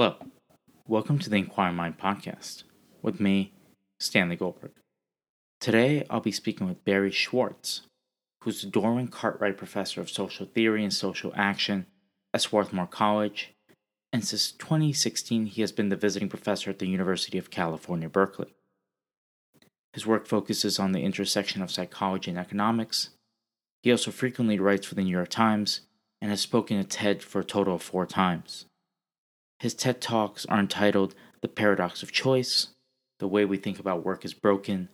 Hello. Welcome to the Inquiring Mind podcast with me, Stanley Goldberg. Today I'll be speaking with Barry Schwartz, who's the Dorwin Cartwright Professor of Social Theory and Social Action at Swarthmore College, and since 2016 he has been the visiting professor at the University of California, Berkeley. His work focuses on the intersection of psychology and economics. He also frequently writes for the New York Times and has spoken at TED for a total of four times. His TED Talks are entitled The Paradox of Choice, The Way We Think About Work is Broken,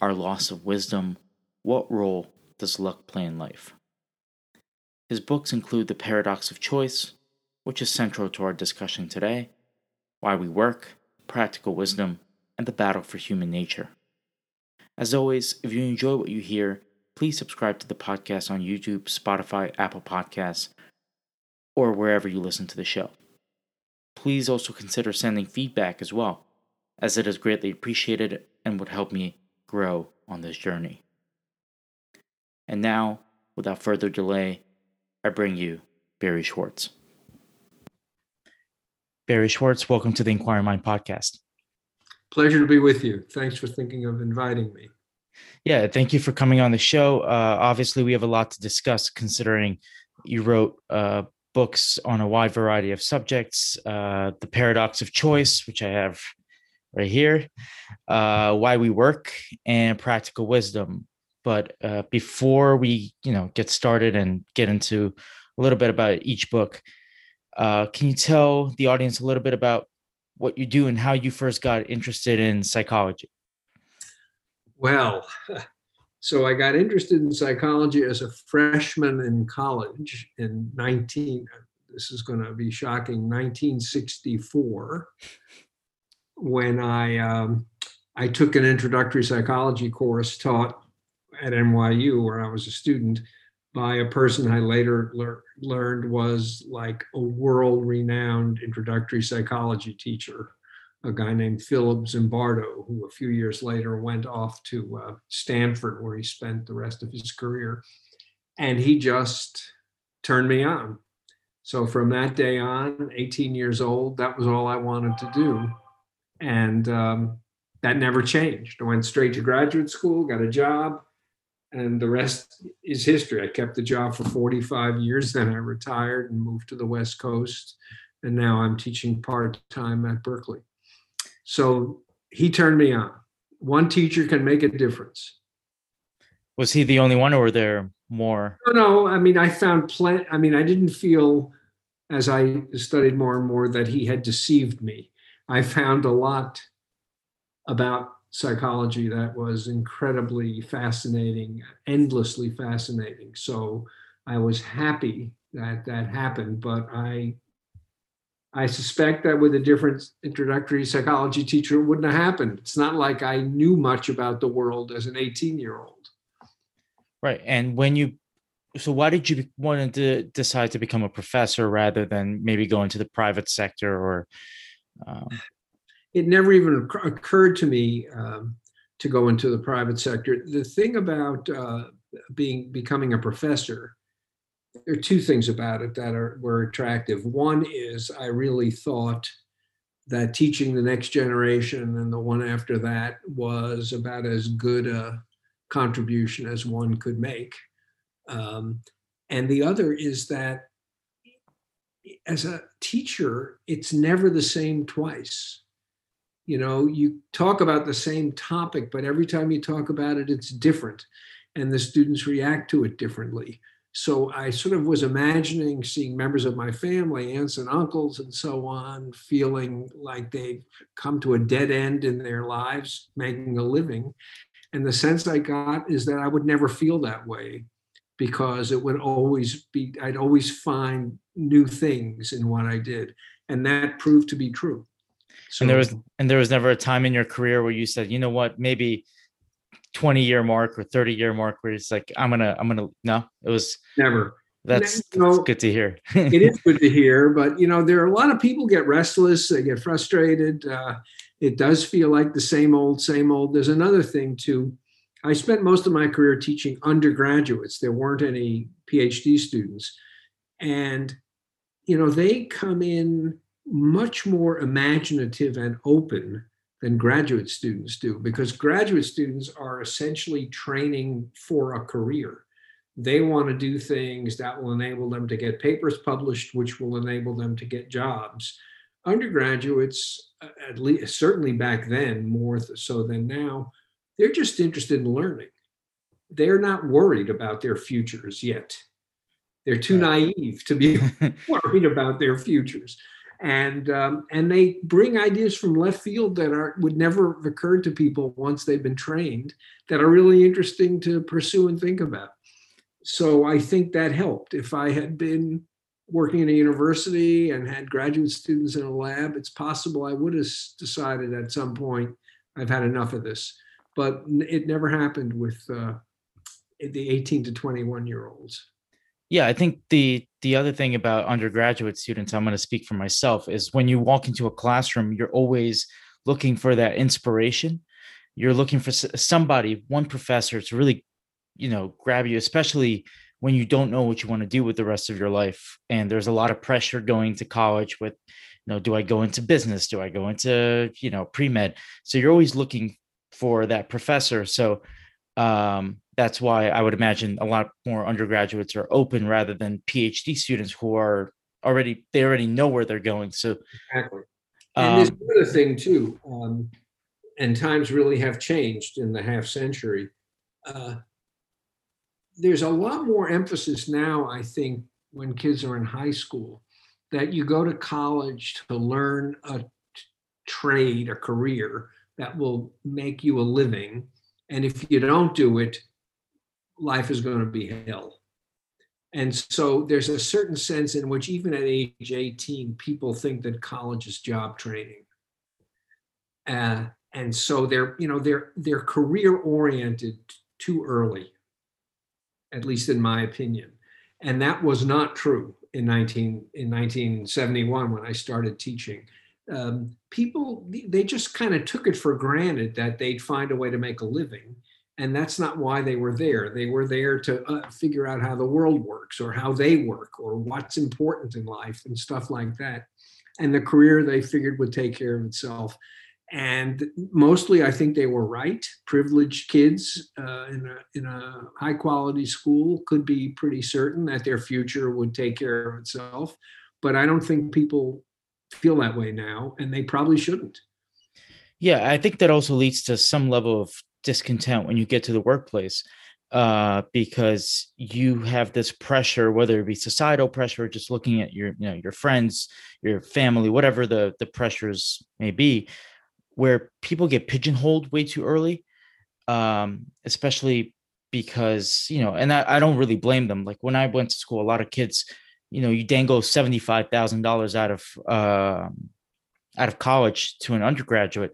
Our Loss of Wisdom, What Role Does Luck Play in Life? His books include The Paradox of Choice, which is central to our discussion today, Why We Work, Practical Wisdom, and The Battle for Human Nature. As always, if you enjoy what you hear, please subscribe to the podcast on YouTube, Spotify, Apple Podcasts, or wherever you listen to the show please also consider sending feedback as well, as it is greatly appreciated and would help me grow on this journey. And now, without further delay, I bring you Barry Schwartz. Barry Schwartz, welcome to the Inquiring Mind podcast. Pleasure to be with you. Thanks for thinking of inviting me. Yeah, thank you for coming on the show. Uh, obviously, we have a lot to discuss considering you wrote uh, books on a wide variety of subjects uh, The Paradox of Choice, which I have right here, uh, Why We Work, and Practical Wisdom. But uh, before we, you know, get started and get into a little bit about each book, uh, can you tell the audience a little bit about what you do and how you first got interested in psychology? Well, So I got interested in psychology as a freshman in college in 19, this is going to be shocking, 1964, when I, um, I took an introductory psychology course taught at NYU where I was a student by a person I later lear- learned was like a world renowned introductory psychology teacher a guy named Philip Zimbardo, who a few years later went off to uh, Stanford, where he spent the rest of his career. And he just turned me on. So from that day on, 18 years old, that was all I wanted to do. And um, that never changed. I went straight to graduate school, got a job, and the rest is history. I kept the job for 45 years, then I retired and moved to the West Coast. And now I'm teaching part time at Berkeley. So he turned me on. One teacher can make a difference. Was he the only one, or were there more? No, no. I mean, I found plenty. I mean, I didn't feel as I studied more and more that he had deceived me. I found a lot about psychology that was incredibly fascinating, endlessly fascinating. So I was happy that that happened, but I I suspect that with a different introductory psychology teacher, it wouldn't have happened. It's not like I knew much about the world as an 18 year old. Right. And when you, so why did you want to decide to become a professor rather than maybe go into the private sector or? Um... It never even occurred to me um, to go into the private sector. The thing about uh, being becoming a professor there are two things about it that are were attractive. One is I really thought that teaching the next generation and the one after that was about as good a contribution as one could make. Um, and the other is that as a teacher, it's never the same twice. You know, you talk about the same topic, but every time you talk about it, it's different, and the students react to it differently. So I sort of was imagining seeing members of my family, aunts and uncles, and so on, feeling like they've come to a dead end in their lives, making a living. And the sense I got is that I would never feel that way because it would always be, I'd always find new things in what I did. And that proved to be true. So, and there was and there was never a time in your career where you said, you know what, maybe 20 year mark or 30 year mark where it's like i'm gonna i'm gonna no it was never. that's, that's know, good to hear. It is good to hear but you know there are a lot of people get restless they get frustrated uh, it does feel like the same old same old. There's another thing too. I spent most of my career teaching undergraduates. There weren't any phd students. And you know they come in much more imaginative and open than graduate students do because graduate students are essentially training for a career. They want to do things that will enable them to get papers published, which will enable them to get jobs. Undergraduates, uh, at least certainly back then, more so than now, they're just interested in learning. They're not worried about their futures yet. They're too naive to be worried about their futures and um, and they bring ideas from left field that are would never have occurred to people once they've been trained that are really interesting to pursue and think about. So i think that helped. If i had been working in a university and had graduate students in a lab it's possible i would have decided at some point i've had enough of this. But it never happened with uh, the 18 to 21 year olds yeah, I think the the other thing about undergraduate students, I'm going to speak for myself, is when you walk into a classroom, you're always looking for that inspiration. You're looking for somebody, one professor to really, you know, grab you, especially when you don't know what you want to do with the rest of your life. And there's a lot of pressure going to college with, you know, do I go into business? Do I go into, you know, pre med? So you're always looking for that professor. So um, that's why I would imagine a lot more undergraduates are open rather than PhD students who are already they already know where they're going. So exactly. And um, there's another thing too, um, and times really have changed in the half century. Uh, there's a lot more emphasis now, I think, when kids are in high school, that you go to college to learn a trade, a career that will make you a living. And if you don't do it, life is going to be hell. And so there's a certain sense in which, even at age 18, people think that college is job training. Uh, and so they're, you know, they're they're career oriented too early, at least in my opinion. And that was not true in 19 in 1971 when I started teaching. Um, people they just kind of took it for granted that they'd find a way to make a living and that's not why they were there. They were there to uh, figure out how the world works or how they work or what's important in life and stuff like that. And the career they figured would take care of itself. And mostly i think they were right. Privileged kids uh, in, a, in a high quality school could be pretty certain that their future would take care of itself. But i don't think people feel that way now and they probably shouldn't. Yeah i think that also leads to some level of discontent when you get to the workplace uh, because you have this pressure, whether it be societal pressure, or just looking at your, you know, your friends, your family, whatever the the pressures may be, where people get pigeonholed way too early, um, especially because you know, and I, I don't really blame them. Like when I went to school, a lot of kids, you know, you dangle seventy five thousand dollars out of uh, out of college to an undergraduate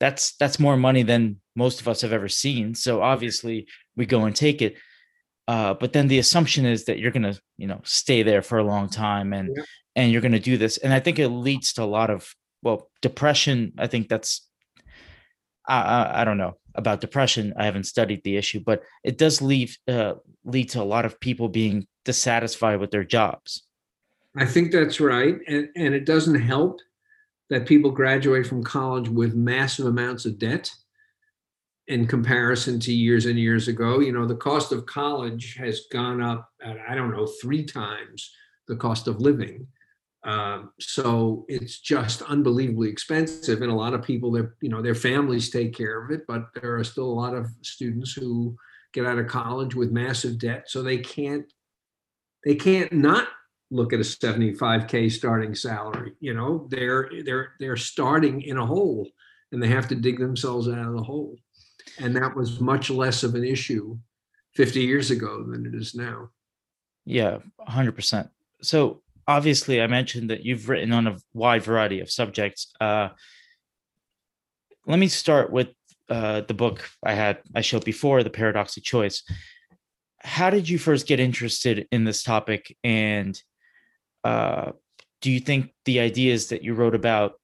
that's that's more money than most of us have ever seen. So obviously we go and take it. Uh, but then the assumption is that you're going to you know stay there for a long time and yeah. and you're going to do this. And i think it leads to a lot of well depression i think that's I, I, I don't know about depression. I haven't studied the issue but it does leave uh, lead to a lot of people being dissatisfied with their jobs. I think that's right. And and it doesn't help that people graduate from college with massive amounts of debt in comparison to years and years ago. You know, the cost of college has gone up, at, I don't know, three times the cost of living. Um, so it's just unbelievably expensive, and a lot of people, their you know, their families take care of it, but there are still a lot of students who get out of college with massive debt, so they can't they can't not look at a 75k starting salary you know they're they're they're starting in a hole and they have to dig themselves out of the hole. And that was much less of an issue 50 years ago than it is now. Yeah 100% so obviously i mentioned that you've written on a wide variety of subjects. Uh, let me start with uh, the book i had i showed before the paradox of choice. How did you first get interested in this topic and uh, do you think the ideas that you wrote about,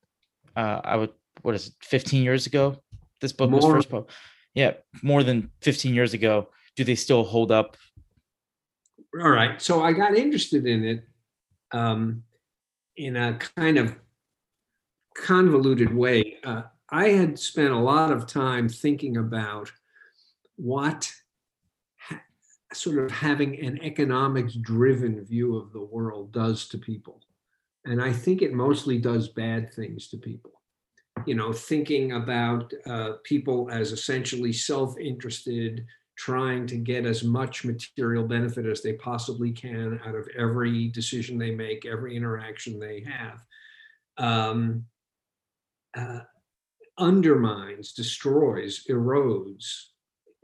uh, I would, what is it, 15 years ago? This book more, was first published. Yeah, more than 15 years ago. Do they still hold up? All right. So I got interested in it um, in a kind of convoluted way. Uh, I had spent a lot of time thinking about what ha- sort of having an economics driven view of the world does to people. And I think it mostly does bad things to people. You know, thinking about uh, people as essentially self interested, trying to get as much material benefit as they possibly can out of every decision they make, every interaction they have, um, uh, undermines, destroys, erodes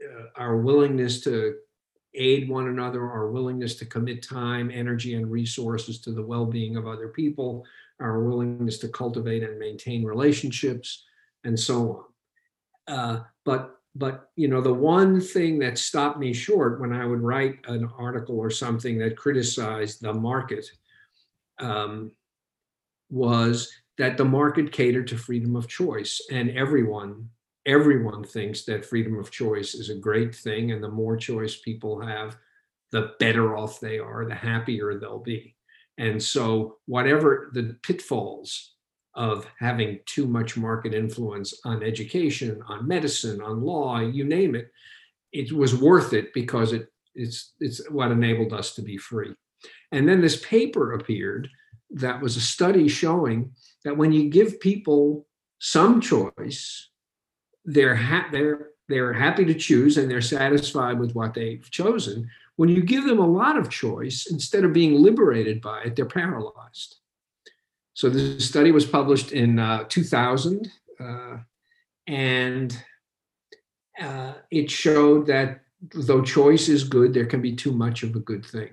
uh, our willingness to aid one another, our willingness to commit time, energy, and resources to the well being of other people, our willingness to cultivate and maintain relationships, and so on. Uh, but but you know the one thing that stopped me short when i would write an article or something that criticized the market um, was that the market catered to freedom of choice and everyone everyone thinks that freedom of choice is a great thing and the more choice people have the better off they are the happier they'll be and so whatever the pitfalls of having too much market influence on education, on medicine, on law, you name it, it was worth it because it, it's, it's what enabled us to be free. And then this paper appeared that was a study showing that when you give people some choice, they're, ha- they're, they're happy to choose and they're satisfied with what they've chosen. When you give them a lot of choice, instead of being liberated by it, they're paralyzed. So this study was published in uh, 2000, uh, and uh, it showed that though choice is good, there can be too much of a good thing.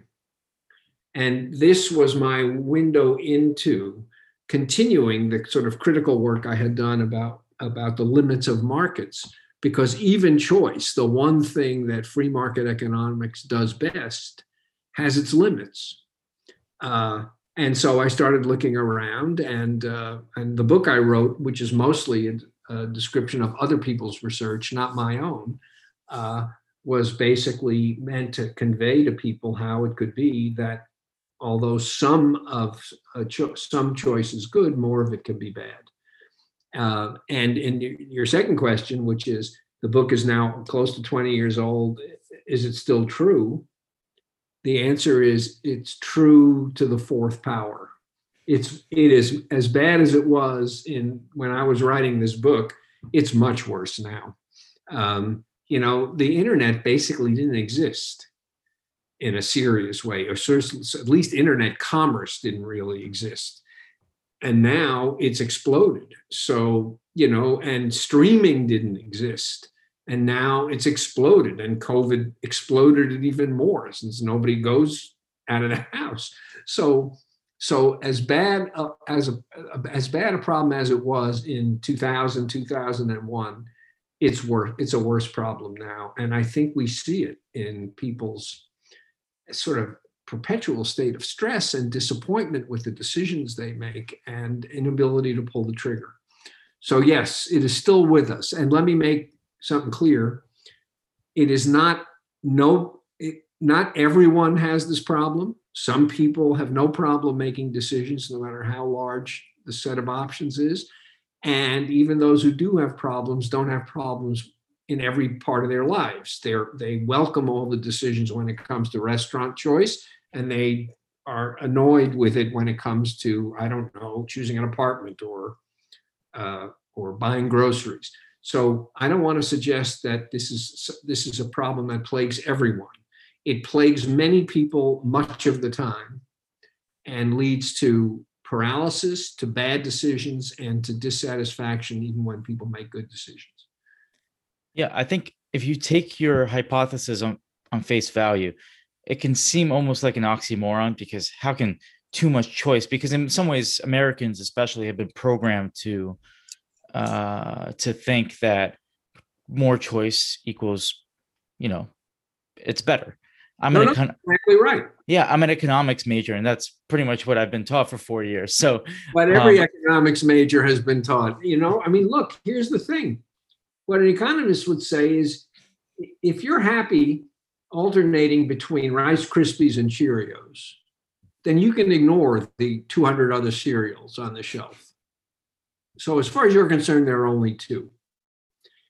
And this was my window into continuing the sort of critical work I had done about, about the limits of markets, because even choice, the one thing that free market economics does best, has its limits. Uh, and so I started looking around, and uh, and the book I wrote, which is mostly a, description of other people's research, not my own, uh, was basically meant to convey to people how it could be that although some of uh, cho- some choice is good, more of it can be bad. Uh, and in your second question, which is the book is now close to 20 years old, is it still true? the answer is it's true to the fourth power. It's it is as bad as it was in when I was writing this book. It's much worse now. Um, you know, the internet basically didn't exist in a serious way, or at least internet commerce didn't really exist. And now it's exploded. So, you know, and streaming didn't exist. And now it's exploded and covid exploded it even more since nobody goes out of the house. So so as bad uh, as a as bad a problem as it was in 2000 2001 it's worse it's a worse problem now. And i think we see it in people's sort of perpetual state of stress and disappointment with the decisions they make and inability to pull the trigger so yes it is still with us and let me make something clear. It is not no it, not everyone has this problem. Some people have no problem making decisions no matter how large the set of options is. And even those who do have problems don't have problems in every part of their lives. They're they welcome all the decisions when it comes to restaurant choice and they are annoyed with it when it comes to I don't know choosing an apartment or uh, or buying groceries. So I don't want to suggest that this is this is a problem that plagues everyone. It plagues many people much of the time and leads to paralysis, to bad decisions, and to dissatisfaction even when people make good decisions. Yeah, I think if you take your hypothesis on, on face value, it can seem almost like an oxymoron because how can too much choice? Because in some ways, Americans especially have been programmed to uh, to think that more choice equals, you know, it's better. I'm no, an econ- exactly right. Yeah, I'm an economics major, and that's pretty much what I've been taught for four years. So, but every um, economics major has been taught. You know, I mean, look, here's the thing: what an economist would say is, if you're happy alternating between Rice Krispies and Cheerios, then you can ignore the 200 other cereals on the shelf So, as far as you're concerned, there are only two.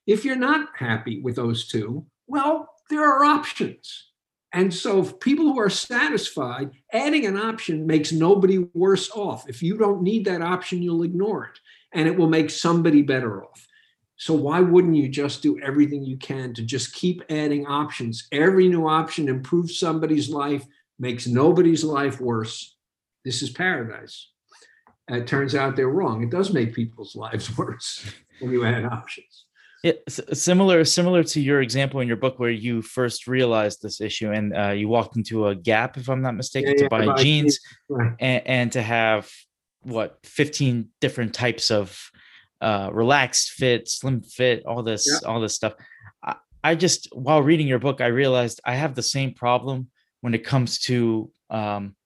If you're not happy with those two, well, there are options. And so, people who are satisfied, adding an option makes nobody worse off. If you don't need that option, you'll ignore it, and it will make somebody better off. So, why wouldn't you just do everything you can to just keep adding options? Every new option improves somebody's life, makes nobody's life worse. This is paradise. it turns out they're wrong. It does make people's lives worse when you add options. Yeah, similar similar to your example in your book where you first realized this issue and uh, you walked into a Gap, if I'm not mistaken, yeah, to buy jeans right. and, and, to have what 15 different types of uh, relaxed fit, slim fit, all this, yeah. all this stuff. I, I, just while reading your book, I realized I have the same problem when it comes to um,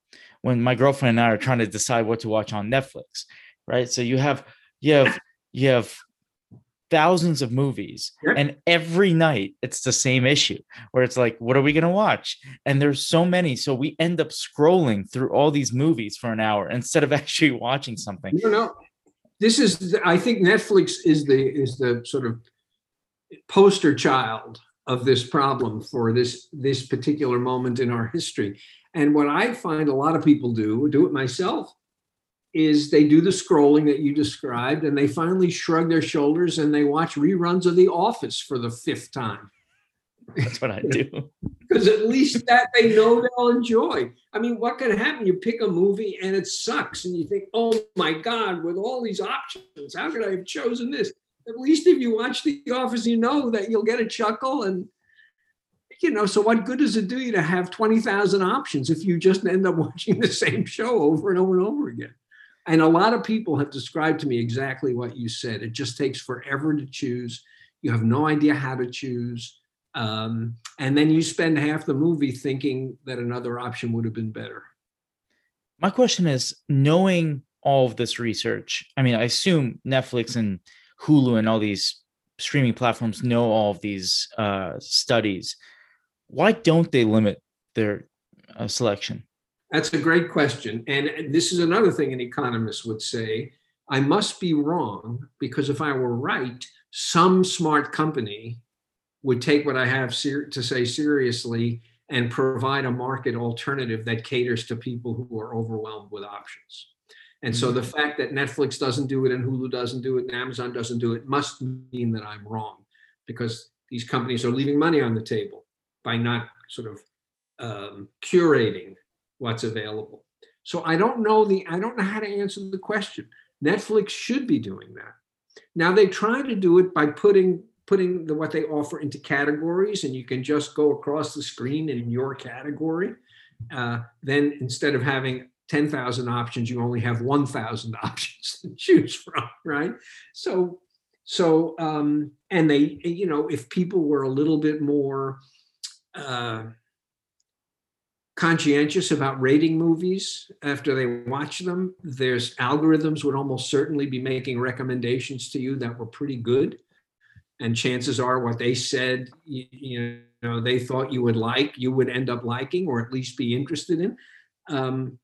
when my girlfriend and I are trying to decide what to watch on Netflix, right? So you have you have you have thousands of movies and every night it's the same issue where it's like what are we going to watch and there's so many so we end up scrolling through all these movies for an hour instead of actually watching something no no this is i think netflix is the is the sort of poster child of this problem for this this particular moment in our history and what i find a lot of people do do it myself is they do the scrolling that you described and they finally shrug their shoulders and they watch reruns of The Office for the fifth time. That's what I do. Because at least that they know they'll enjoy. I mean, what can happen? You pick a movie and it sucks, and you think, oh my God, with all these options, how could I have chosen this? At least if you watch The Office, you know that you'll get a chuckle and you know, so what good does it do you to have 20,000 options if you just end up watching the same show over and over and over again? And a lot of people have described to me exactly what you said. It just takes forever to choose. You have no idea how to choose. Um, and then you spend half the movie thinking that another option would have been better. My question is knowing all of this research, I mean, I assume Netflix and Hulu and all these streaming platforms know all of these uh, studies. Why don't they limit their uh, selection? That's a great question. And this is another thing an economist would say I must be wrong because if I were right, some smart company would take what I have ser- to say seriously and provide a market alternative that caters to people who are overwhelmed with options. And so the mm-hmm. fact that Netflix doesn't do it and Hulu doesn't do it and Amazon doesn't do it must mean that I'm wrong because these companies are leaving money on the table by not sort of um, curating what's available. So I don't know the I don't know how to answer the question. Netflix should be doing that. Now they try to do it by putting putting the what they offer into categories, and you can just go across the screen in your category. Uh, then instead of having 10,000 options, you only have 1,000 options to choose from, right? So, so, um, and they, you know, if people were a little bit more, uh, conscientious about rating movies after they watch them. There's algorithms would almost certainly be making recommendations to you that were pretty good. And chances are what they said, you, you know, they thought you would like, you would end up liking or at least be interested in. Um,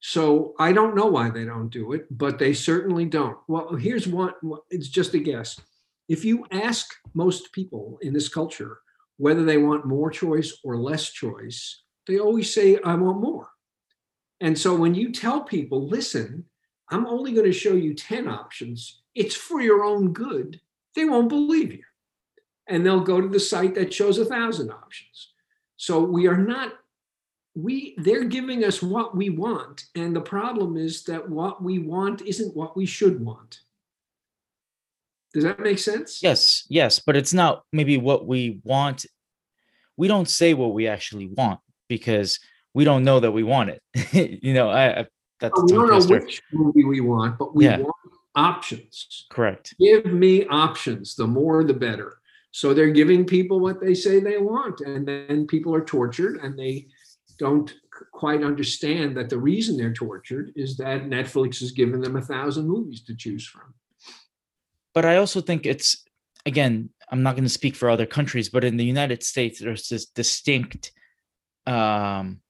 so I don't know why they don't do it, but they certainly don't. Well, here's one, it's just a guess. If you ask most people in this culture whether they want more choice or less choice, they always say, I want more. And so when you tell people, listen, I'm only going to show you 10 options, it's for your own good, they won't believe you. And they'll go to the site that shows a thousand options. So we are not, we they're giving us what we want. And the problem is that what we want isn't what we should want. Does that make sense? Yes, yes, but it's not maybe what we want. We don't say what we actually want because we don't know that we want it. you know, I, I that's we don't know which movie we want, but we yeah. want options. Correct. Give me options. The more, the better. So they're giving people what they say they want, and then people are tortured, and they don't quite understand that the reason they're tortured is that Netflix has given them a thousand movies to choose from. But I also think it's again, I'm not going to speak for other countries, but in the United States, there's this distinct um,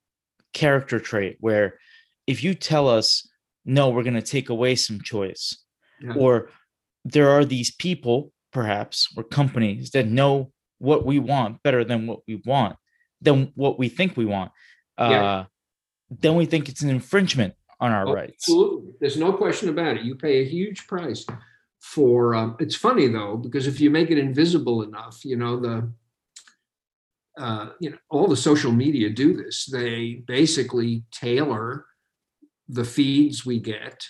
character trait where if you tell us no we're going to take away some choice yeah. or there are these people, perhaps, or companies that know what we want better than what we want, than what we think we want. Yeah. Uh, then we think it's an infringement on our oh, rights. Absolutely. There's no question about it. You pay a huge price for um, it's funny though, because if you make it invisible enough, you know, the uh, you know, all the social media do this. They basically tailor the feeds we get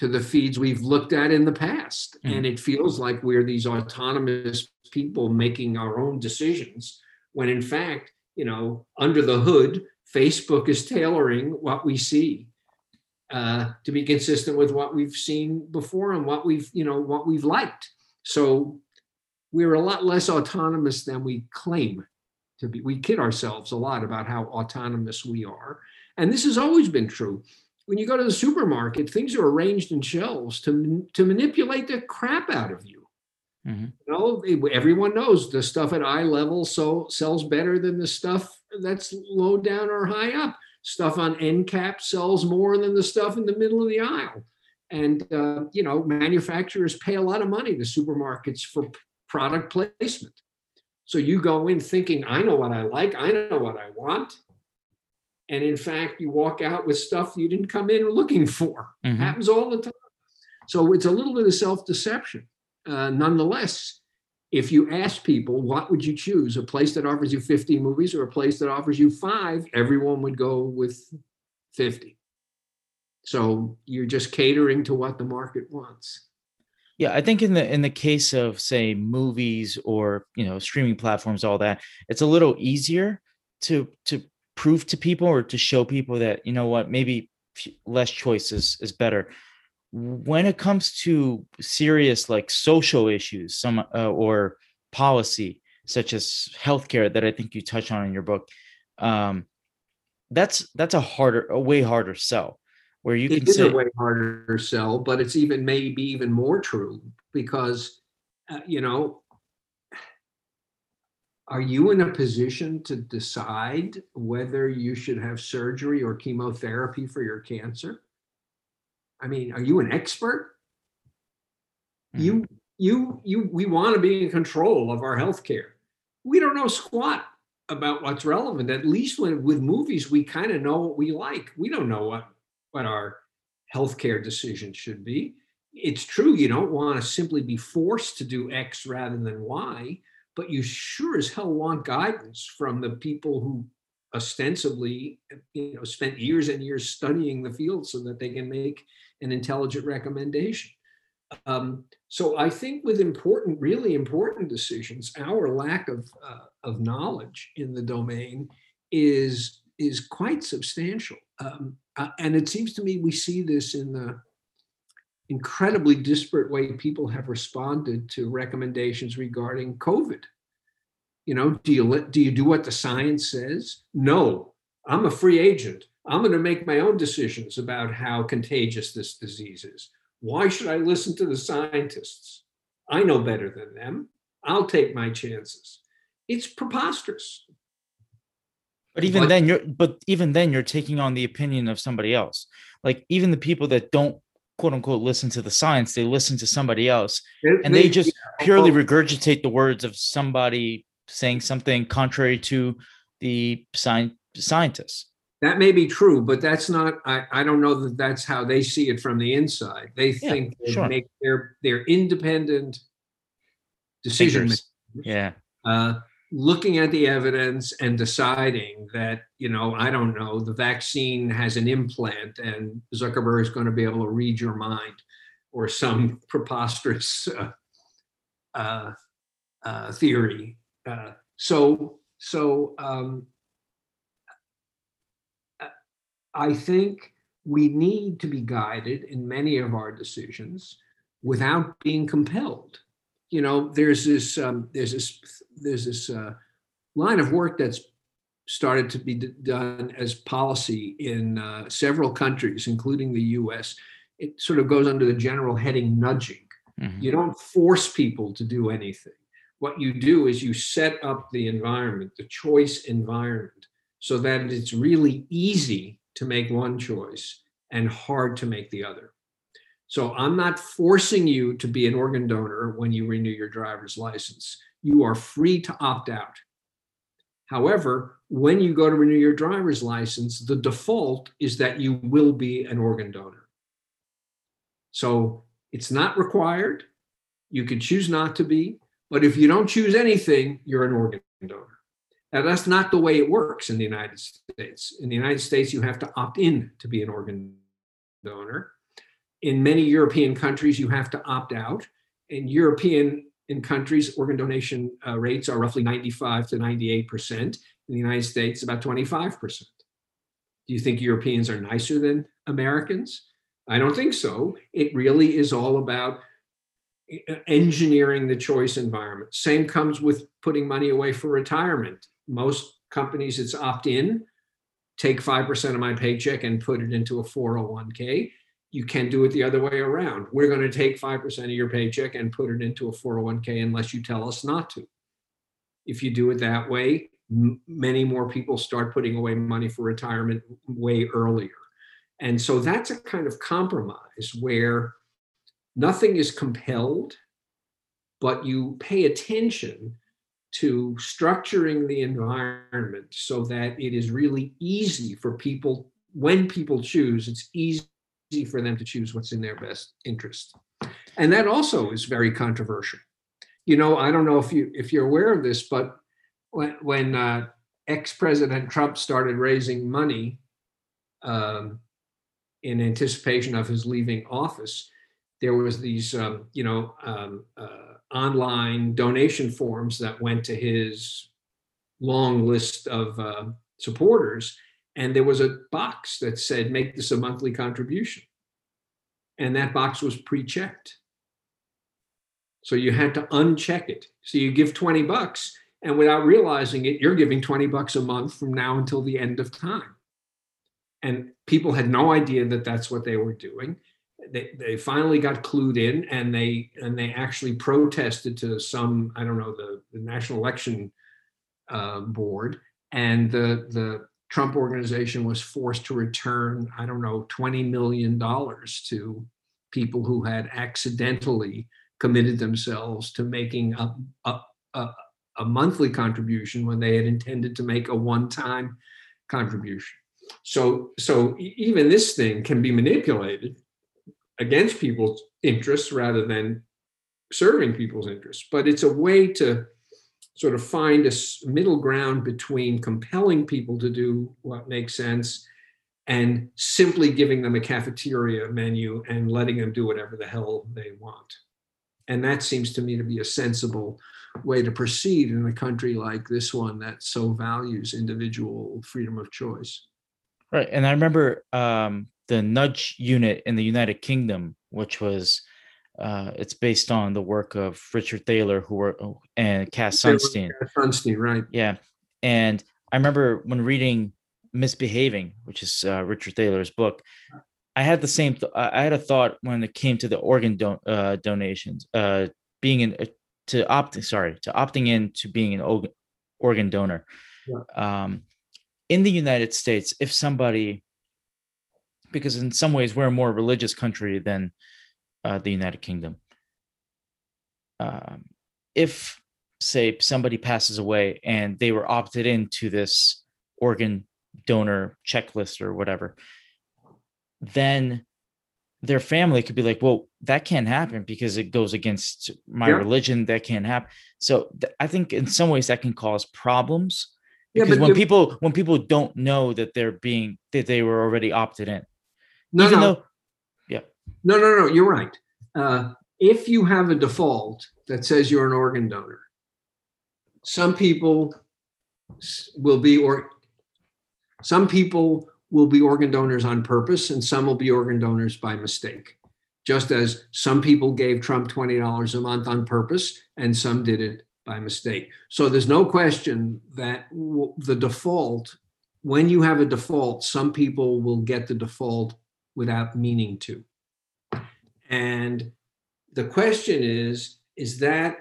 to the feeds we've looked at in the past. Mm. And it feels like we're these autonomous people making our own decisions when in fact, you know, under the hood, Facebook is tailoring what we see uh, to be consistent with what we've seen before and what we've, you know, what we've liked. So we're a lot less autonomous than we claim to be. We kid ourselves a lot about how autonomous we are. And this has always been true. When you go to the supermarket, things are arranged in shelves to, to manipulate the crap out of you. Mm-hmm. You know, everyone knows the stuff at eye level so sells better than the stuff that's low down or high up. Stuff on end cap sells more than the stuff in the middle of the aisle. And uh, you know, manufacturers pay a lot of money to supermarkets for product placement. So you go in thinking, I know what I like, I know what I want. And in fact, you walk out with stuff you didn't come in looking for. Mm-hmm. Happens all the time. So it's a little bit of self-deception. Uh, nonetheless, if you ask people what would you choose a place that offers you 50 movies or a place that offers you five everyone would go with 50 so you're just catering to what the market wants yeah i think in the in the case of say movies or you know streaming platforms all that it's a little easier to to prove to people or to show people that you know what maybe less choices is better. When it comes to serious like social issues some uh, or policy such as healthcare that i think you touch on in your book um, that's that's a harder a way harder sell where you it can say a way harder sell but it's even maybe even more true because uh, you know are you in a position to decide whether you should have surgery or chemotherapy for your cancer I mean, are you an expert? Mm-hmm. You, you, you, we want to be in control of our healthcare. We don't know squat about what's relevant. At least when with movies, we kind of know what we like. We don't know what what our healthcare decision should be. It's true you don't want to simply be forced to do X rather than Y, but you sure as hell want guidance from the people who ostensibly you know spent years and years studying the field so that they can make an intelligent recommendation. Um, so I think with important, really important decisions, our lack of, uh, of knowledge in the domain is, is quite substantial. Um, uh, and it seems to me we see this in the incredibly disparate way people have responded to recommendations regarding COVID. You know, do you let, do you do what the science says? No, I'm a free agent. I'm going to make my own decisions about how contagious this disease is. Why should I listen to the scientists? I know better than them. I'll take my chances. It's preposterous. But even but, then you're but even then you're taking on the opinion of somebody else. Like even the people that don't quote unquote listen to the science, they listen to somebody else and they, they just yeah, purely regurgitate the words of somebody saying something contrary to the science scientists. That may be true, but that's not. I, I don't know that that's how they see it from the inside. They yeah, think they sure. make their their independent decision makers. Yeah. Uh, looking at the evidence and deciding that you know I don't know the vaccine has an implant and Zuckerberg is going to be able to read your mind, or some preposterous uh, uh, uh theory. Uh, so so um, I think we need to be guided in many of our decisions without being compelled. You know, there's this um, there's this there's this uh, line of work that's started to be d- done as policy in uh, several countries, including the U.S. It sort of goes under the general heading nudging. Mm-hmm. You don't force people to do anything. What you do is you set up the environment, the choice environment, so that it's really easy to make one choice and hard to make the other. So I'm not forcing you to be an organ donor when you renew your driver's license. You are free to opt out. However, when you go to renew your driver's license, the default is that you will be an organ donor. So it's not required. You can choose not to be, but if you don't choose anything, you're an organ donor. Now, that's not the way it works in the United States. In the United States, you have to opt in to be an organ donor. In many European countries, you have to opt out. In European in countries, organ donation uh, rates are roughly 95 to 98 percent. In the United States, about 25 percent. Do you think Europeans are nicer than Americans? I don't think so. It really is all about engineering the choice environment. Same comes with putting money away for retirement. Most companies, it's opt in, take 5% of my paycheck and put it into a 401k. You can do it the other way around. We're going to take 5% of your paycheck and put it into a 401k unless you tell us not to. If you do it that way, m- many more people start putting away money for retirement way earlier. And so that's a kind of compromise where nothing is compelled, but you pay attention to structuring the environment so that it is really easy for people, when people choose, it's easy for them to choose what's in their best interest. And that also is very controversial. You know, I don't know if you if you're aware of this, but when when uh, ex-president Trump started raising money um, in anticipation of his leaving office, there was these, um, you know, um, uh, online donation forms that went to his long list of uh, supporters, and there was a box that said, "Make this a monthly contribution," and that box was pre-checked. So you had to uncheck it. So you give 20 bucks, and without realizing it, you're giving 20 bucks a month from now until the end of time and people had no idea that that's what they were doing they, they finally got clued in and they and they actually protested to some i don't know the, the national election uh, board and the the trump organization was forced to return i don't know 20 million dollars to people who had accidentally committed themselves to making a, a, a, a monthly contribution when they had intended to make a one-time contribution. So so even this thing can be manipulated against people's interests rather than serving people's interests but it's a way to sort of find a middle ground between compelling people to do what makes sense and simply giving them a cafeteria menu and letting them do whatever the hell they want and that seems to me to be a sensible way to proceed in a country like this one that so values individual freedom of choice Right. And I remember um, the nudge unit in the United Kingdom, which was uh, it's based on the work of Richard Thaler, who were oh, and Cass Sunstein. Sunstein, right? Yeah. And I remember when reading Misbehaving, which is uh, Richard Thaler's book, I had the same. Th- I had a thought when it came to the organ don- uh, donations, uh, being in uh, to opting. Sorry, to opting in to being an organ donor. Yeah. Um, in the United States, if somebody, because in some ways we're a more religious country than uh, the United Kingdom, um, if say somebody passes away and they were opted into this organ donor checklist or whatever, then their family could be like, well, that can't happen because it goes against my yeah. religion. That can't happen. So th- I think in some ways that can cause problems because yeah, when people when people don't know that they're being that they were already opted in no even no. though no no no you're right uh, if you have a default that says you're an organ donor some people will be or some people will be organ donors on purpose and some will be organ donors by mistake just as some people gave trump $20 a month on purpose and some did it by mistake. So there's no question that the default, when you have a default, some people will get the default without meaning to. And the question is, is that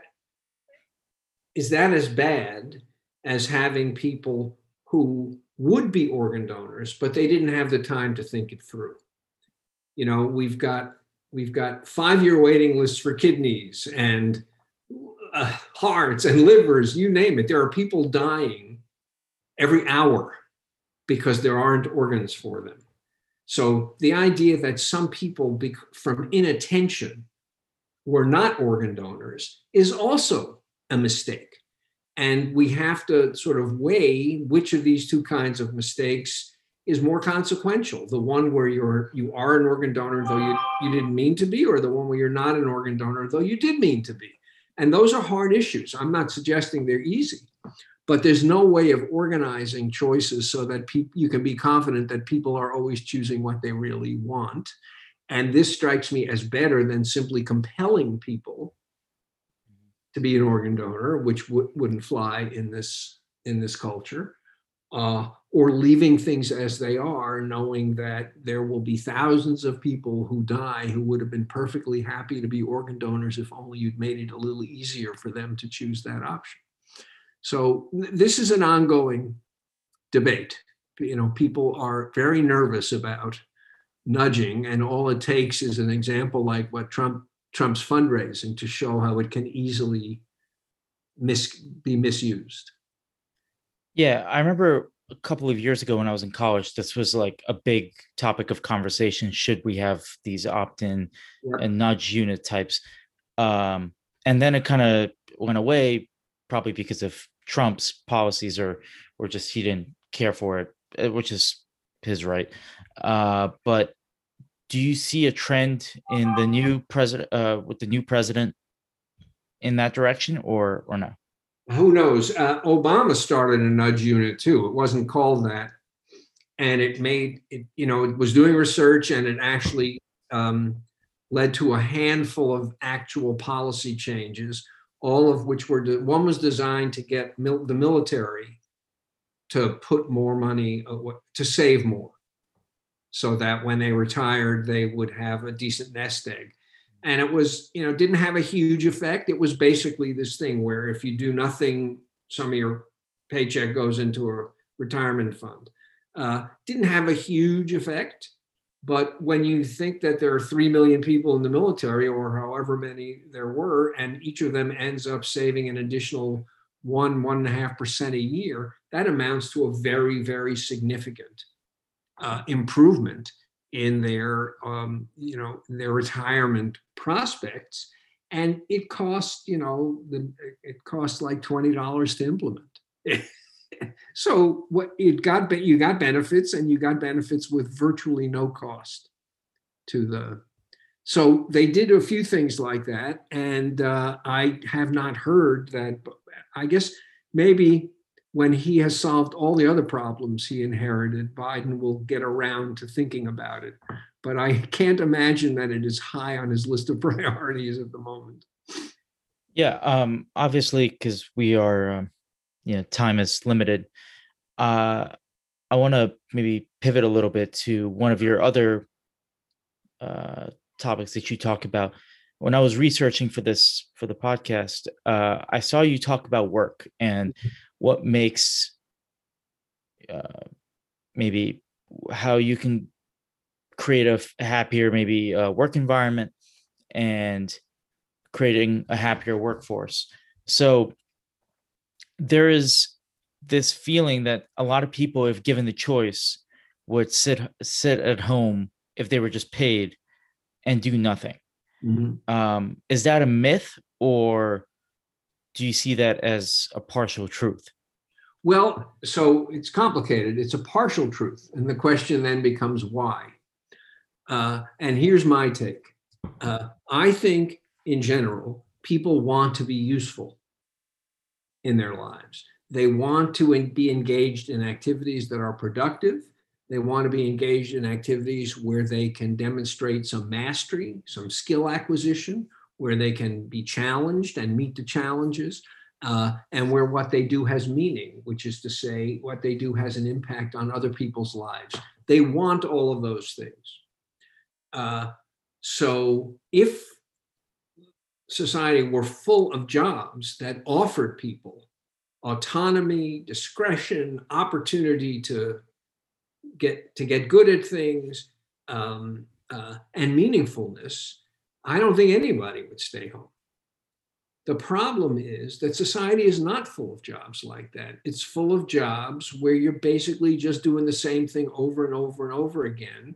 is that as bad as having people who would be organ donors, but they didn't have the time to think it through? You know, we've got we've got five-year waiting lists for kidneys and uh, hearts and livers, you name it. There are people dying every hour because there aren't organs for them. So the idea that some people, from inattention, were not organ donors is also a mistake. And we have to sort of weigh which of these two kinds of mistakes is more consequential the one where you're you are an organ donor though you, you didn't mean to be or the one where you're not an organ donor though you did mean to be. And those are hard issues. I'm not suggesting they're easy but there's no way of organizing choices so that people you can be confident that people are always choosing what they really want and this strikes me as better than simply compelling people to be an organ donor which w- wouldn't fly in this in this culture uh, or leaving things as they are, knowing that there will be thousands of people who die who would have been perfectly happy to be organ donors if only you'd made it a little easier for them to choose that option. So this is an ongoing debate. You know, people are very nervous about nudging, and all it takes is an example like what Trump Trump's fundraising to show how it can easily mis- be misused. Yeah, I remember a couple of years ago when I was in college, this was like a big topic of conversation. Should we have these opt-in yeah. and nudge unit types? Um, and then it kind of went away, probably because of Trump's policies, or or just he didn't care for it, eh, which is his right. Uh, but do you see a trend in the new president uh, with the new president in that direction, or or no? who knows? Uh, Obama started a nudge unit too. It wasn't called that, and it made it. You know, it was doing research, and it actually um, led to a handful of actual policy changes. All of which were de- one was designed to get mil- the military to put more money uh, to save more, so that when they retired, they would have a decent nest egg. And it was you know didn't have a huge effect. It was basically this thing where if you do nothing some of your paycheck goes into a retirement fund. Uh, didn't have a huge effect but when you think that there are 3 million people in the military or however many there were and each of them ends up saving an additional one one and a half percent a year that amounts to a very very significant uh, improvement in their um, you know their retirement prospects. And it costs you know the it costs like $20 to implement so what it got you got benefits and you got benefits with virtually no cost to the so they did a few things like that and uh, i have not heard that i guess maybe when he has solved all the other problems he inherited, Biden will get around to thinking about it. But I can't imagine that it is high on his list of priorities at the moment. Yeah, um, obviously, because we are, um, you know, time is limited. Uh, I want to maybe pivot a little bit to one of your other uh, topics that you talk about. When I was researching for this for the podcast, uh, I saw you talk about work and mm-hmm what makes uh, maybe how you can create a happier maybe uh, work environment and creating a happier workforce so there is this feeling that a lot of people if given the choice would sit sit at home if they were just paid and do nothing mm-hmm. um, is that a myth or do you see that as a partial truth? Well, so it's complicated. It's a partial truth. And the question then becomes why? Uh, and here's my take uh, I think, in general, people want to be useful in their lives. They want to be engaged in activities that are productive. They want to be engaged in activities where they can demonstrate some mastery, some skill acquisition, where they can be challenged and meet the challenges, uh, and where what they do has meaning, which is to say, what they do has an impact on other people's lives. They want all of those things. Uh, so if society were full of jobs that offered people autonomy, discretion, opportunity to get to get good at things, um, uh, and meaningfulness, I don't think anybody would stay home. The problem is that society is not full of jobs like that. It's full of jobs where you're basically just doing the same thing over and over and over again.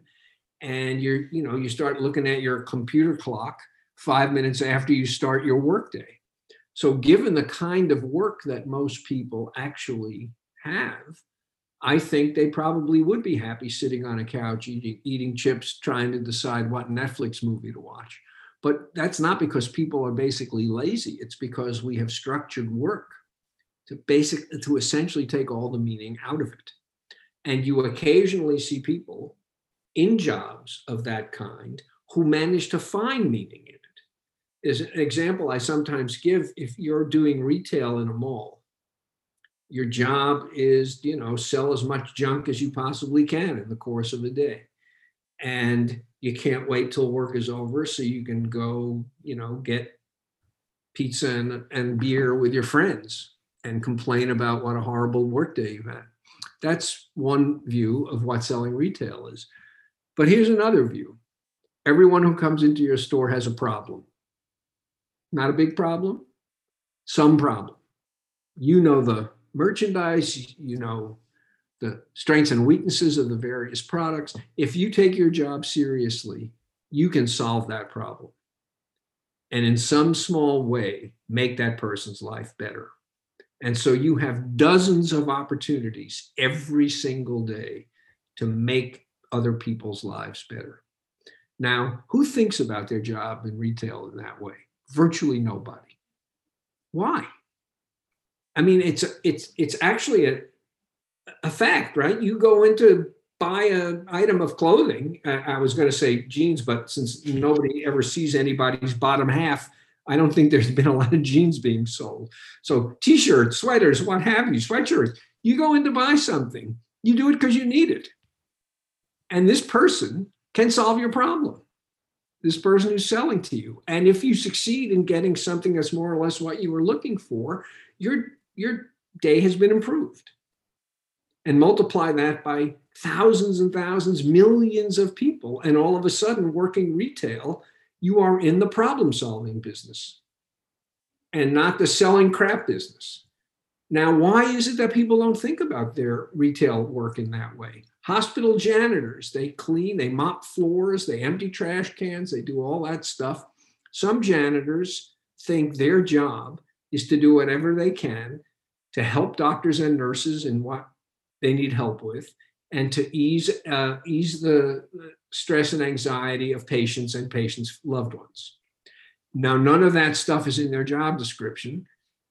And you're, you know, you start looking at your computer clock five minutes after you start your workday. So, given the kind of work that most people actually have, I think they probably would be happy sitting on a couch eating, eating chips, trying to decide what Netflix movie to watch. But that's not because people are basically lazy. It's because we have structured work to basic to essentially take all the meaning out of it. And you occasionally see people in jobs of that kind who manage to find meaning in it. Is an example I sometimes give if you're doing retail in a mall, your job is, you know, sell as much junk as you possibly can in the course of a day. And you can't wait till work is over so you can go, you know, get pizza and, and beer with your friends and complain about what a horrible workday you've had. That's one view of what selling retail is. But here's another view. Everyone who comes into your store has a problem. Not a big problem, some problem. You know the merchandise, you know the strengths and weaknesses of the various products. If you take your job seriously, you can solve that problem. And in some small way, make that person's life better. And so you have dozens of opportunities every single day to make other people's lives better. Now, who thinks about their job in retail in that way? Virtually nobody. Why? I mean, it's it's it's actually a, a fact, right? You go into buy an item of clothing. I was going to say jeans, but since nobody ever sees anybody's bottom half, I don't think there's been a lot of jeans being sold. So t-shirts, sweaters, what have you, sweatshirts. You go in to buy something. You do it because you need it. And this person can solve your problem. This person who's selling to you. And if you succeed in getting something that's more or less what you were looking for, your your day has been improved and multiply that by thousands and thousands, millions of people, and all of a sudden, working retail, you are in the problem solving business and not the selling crap business. Now, why is it that people don't think about their retail work in that way? Hospital janitors, they clean, they mop floors, they empty trash cans, they do all that stuff. Some janitors think their job is to do whatever they can to help doctors and nurses in what they need help with and to ease uh, ease the stress and anxiety of patients and patients' loved ones. Now, none of that stuff is in their job description,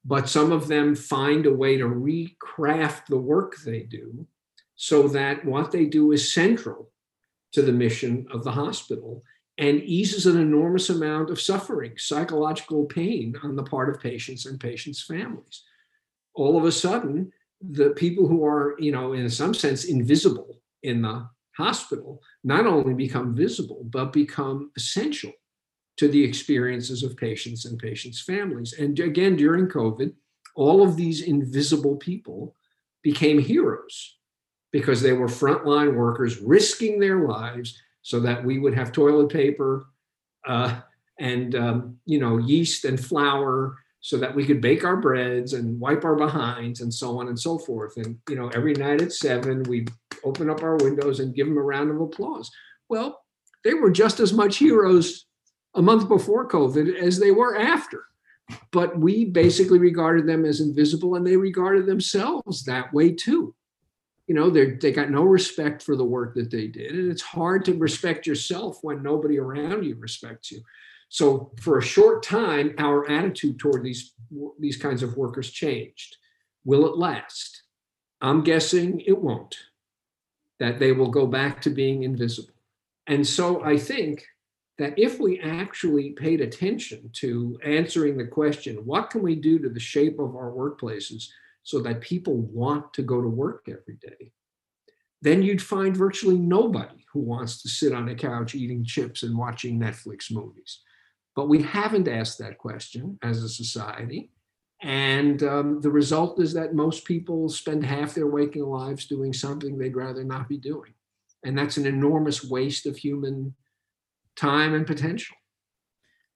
but some of them find a way to recraft the work they do so that what they do is central to the mission of the hospital and eases an enormous amount of suffering, psychological pain on the part of patients and patients' families. All of a sudden, the people who are, you know, in some sense invisible in the hospital not only become visible, but become essential to the experiences of patients and patients' families. And again, during COVID, all of these invisible people became heroes because they were frontline workers risking their lives so that we would have toilet paper uh, and um, you know yeast and flour so that we could bake our breads and wipe our behinds and so on and so forth. And you know, every night at seven, we open up our windows and give them a round of applause. Well, they were just as much heroes a month before COVID as they were after. But we basically regarded them as invisible and they regarded themselves that way too. You know, they they got no respect for the work that they did. And it's hard to respect yourself when nobody around you respects you. So for a short time, our attitude toward these, these kinds of workers changed. Will it last? I'm guessing it won't, that they will go back to being invisible. And so I think that if we actually paid attention to answering the question, what can we do to the shape of our workplaces so that people want to go to work every day? Then you'd find virtually nobody who wants to sit on a couch eating chips and watching Netflix movies. But we haven't asked that question as a society. And um, the result is that most people spend half their waking lives doing something they'd rather not be doing. And that's an enormous waste of human time and potential.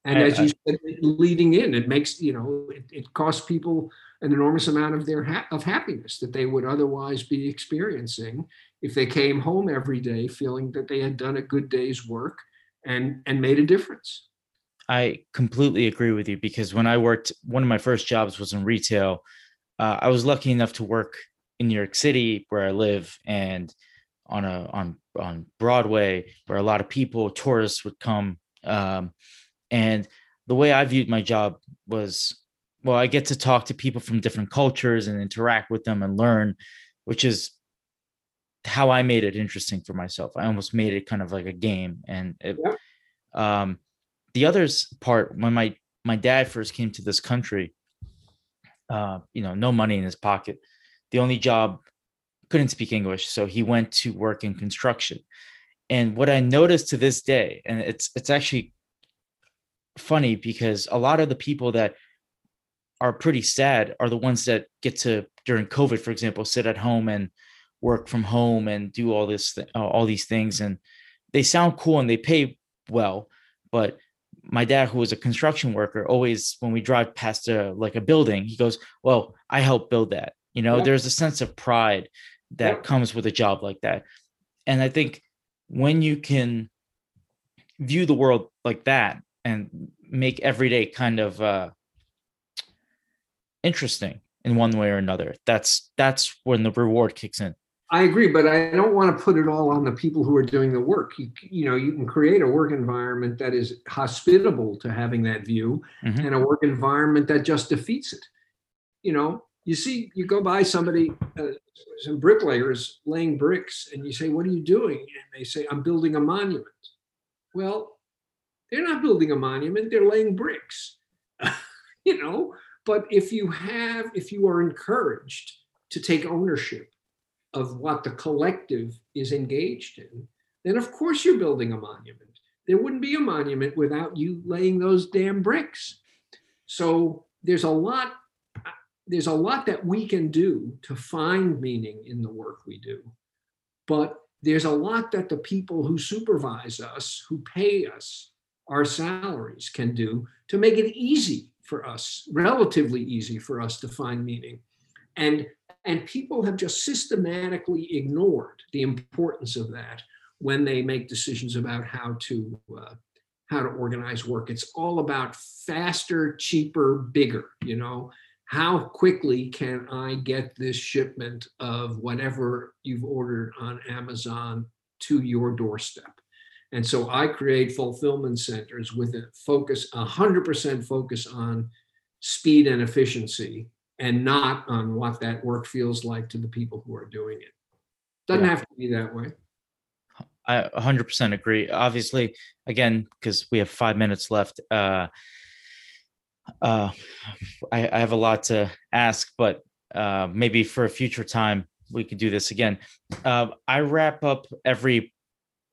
And I- as I- you said, leading in, it makes, you know, it, it costs people an enormous amount of their ha- of happiness that they would otherwise be experiencing if they came home every day feeling that they had done a good day's work and and made a difference. I completely agree with you because when I worked, one of my first jobs was in retail. Uh, I was lucky enough to work in New York City, where I live, and on a on on Broadway, where a lot of people, tourists, would come. Um, and the way I viewed my job was, well, I get to talk to people from different cultures and interact with them and learn, which is how I made it interesting for myself. I almost made it kind of like a game, and it, Yep. um, the others part when my my dad first came to this country uh you know no money in his pocket the only job couldn't speak english so he went to work in construction and what i noticed to this day and it's it's actually funny because a lot of the people that are pretty sad are the ones that get to during covid for example sit at home and work from home and do all this th- uh, all these things and they sound cool and they pay well but my dad who was a construction worker always when we drive past a like a building he goes well i helped build that you know Yeah. there's a sense of pride that comes with a job like that and i think when you can view the world like that and make every day kind of uh interesting in one way or another that's that's when the reward kicks in I agree, but I don't want to put it all on the people who are doing the work. You, you know, you can create a work environment that is hospitable to having that view Mhm. and a work environment that just defeats it. You know, you see, you go by somebody, uh, some bricklayers laying bricks, and you say, What are you doing? And they say, I'm building a monument. Well, they're not building a monument, they're laying bricks. you know, but if you have, if you are encouraged to take ownership, of what the collective is engaged in, then of course you're building a monument. There wouldn't be a monument without you laying those damn bricks. So there's a lot there's a lot that we can do to find meaning in the work we do. But there's a lot that the people who supervise us, who pay us our salaries can do to make it easy for us, relatively easy for us to find meaning. And and people have just systematically ignored the importance of that when they make decisions about how to uh, how to organize work. It's all about faster, cheaper, bigger. You know, how quickly can I get this shipment of whatever you've ordered on Amazon to your doorstep? And so I create fulfillment centers with a focus, 100% focus on speed and efficiency and not on what that work feels like to the people who are doing it. Doesn't Yeah. have to be that way. I 100% agree. Obviously, again, because we have five minutes left, uh, uh, I, I have a lot to ask, but uh, maybe for a future time we could do this again. Uh, I wrap up every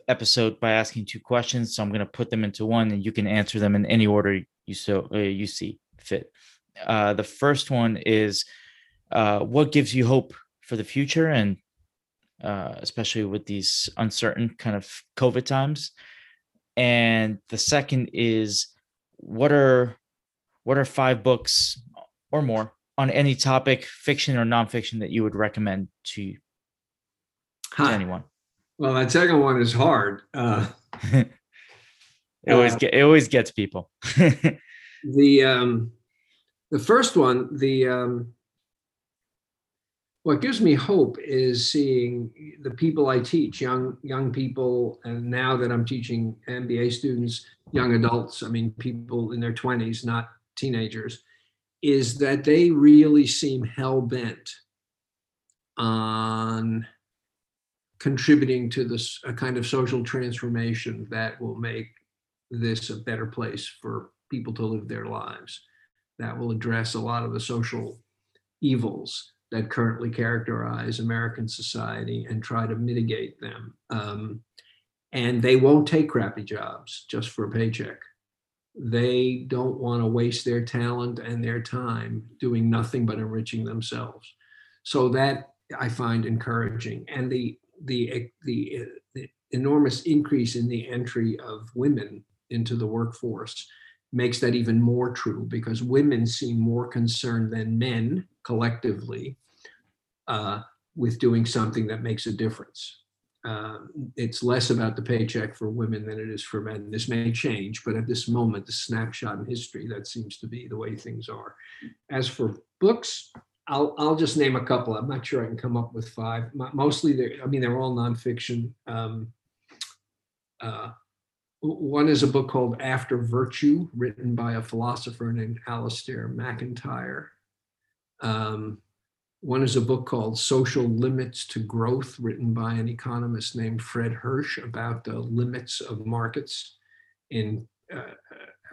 episode by asking two questions, so I'm going to put them into one, and you can answer them in any order you so uh, you see fit. Uh, the first one is, uh, what gives you hope for the future, and uh, especially with these uncertain kind of COVID times. And the second is what are what are five books or more on any topic, fiction or nonfiction, that you would recommend to, to Huh. anyone? Well, that second one is hard. Uh, it always Uh, get it always gets people. the um, the first one, the um, what gives me hope is seeing the people I teach, young young people, and now that I'm teaching MBA students, young adults, I mean people in their 20s, not teenagers, is that they really seem hell bent on contributing to this a kind of social transformation that will make this a better place for people to live their lives that will address a lot of the social evils that currently characterize American society and try to mitigate them. Um, and they won't take crappy jobs just for a paycheck. They don't want to waste their talent and their time doing nothing but enriching themselves. So that I find encouraging. And the the the, the enormous increase in the entry of women into the workforce makes that even more true because women seem more concerned than men collectively uh, with doing something that makes a difference. Um, it's less about the paycheck for women than it is for men. This may change, but at this moment, the snapshot in history, that seems to be the way things are. As for books, I'll, I'll just name a couple. I'm not sure I can come up with five. Mo- Mostly, they're, I mean, they're all nonfiction. Um, uh, one is a book called After Virtue, written by a philosopher named Alasdair MacIntyre. Um, one is a book called Social Limits to Growth, written by an economist named Fred Hirsch about the limits of markets in uh,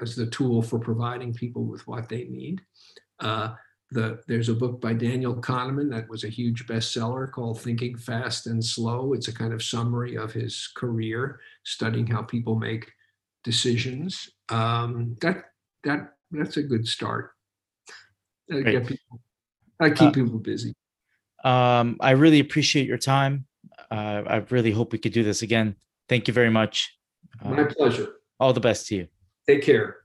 as the tool for providing people with what they need. Uh, the, there's a book by Daniel Kahneman that was a huge bestseller called Thinking Fast and Slow. It's a kind of summary of his career, studying how people make decisions. Um, that that that's a good start. That'll Great. I keep people busy. Um, I really appreciate your time. Uh, I really hope we could do this again. Thank you very much. My Uh, pleasure. all the best to you. Take care.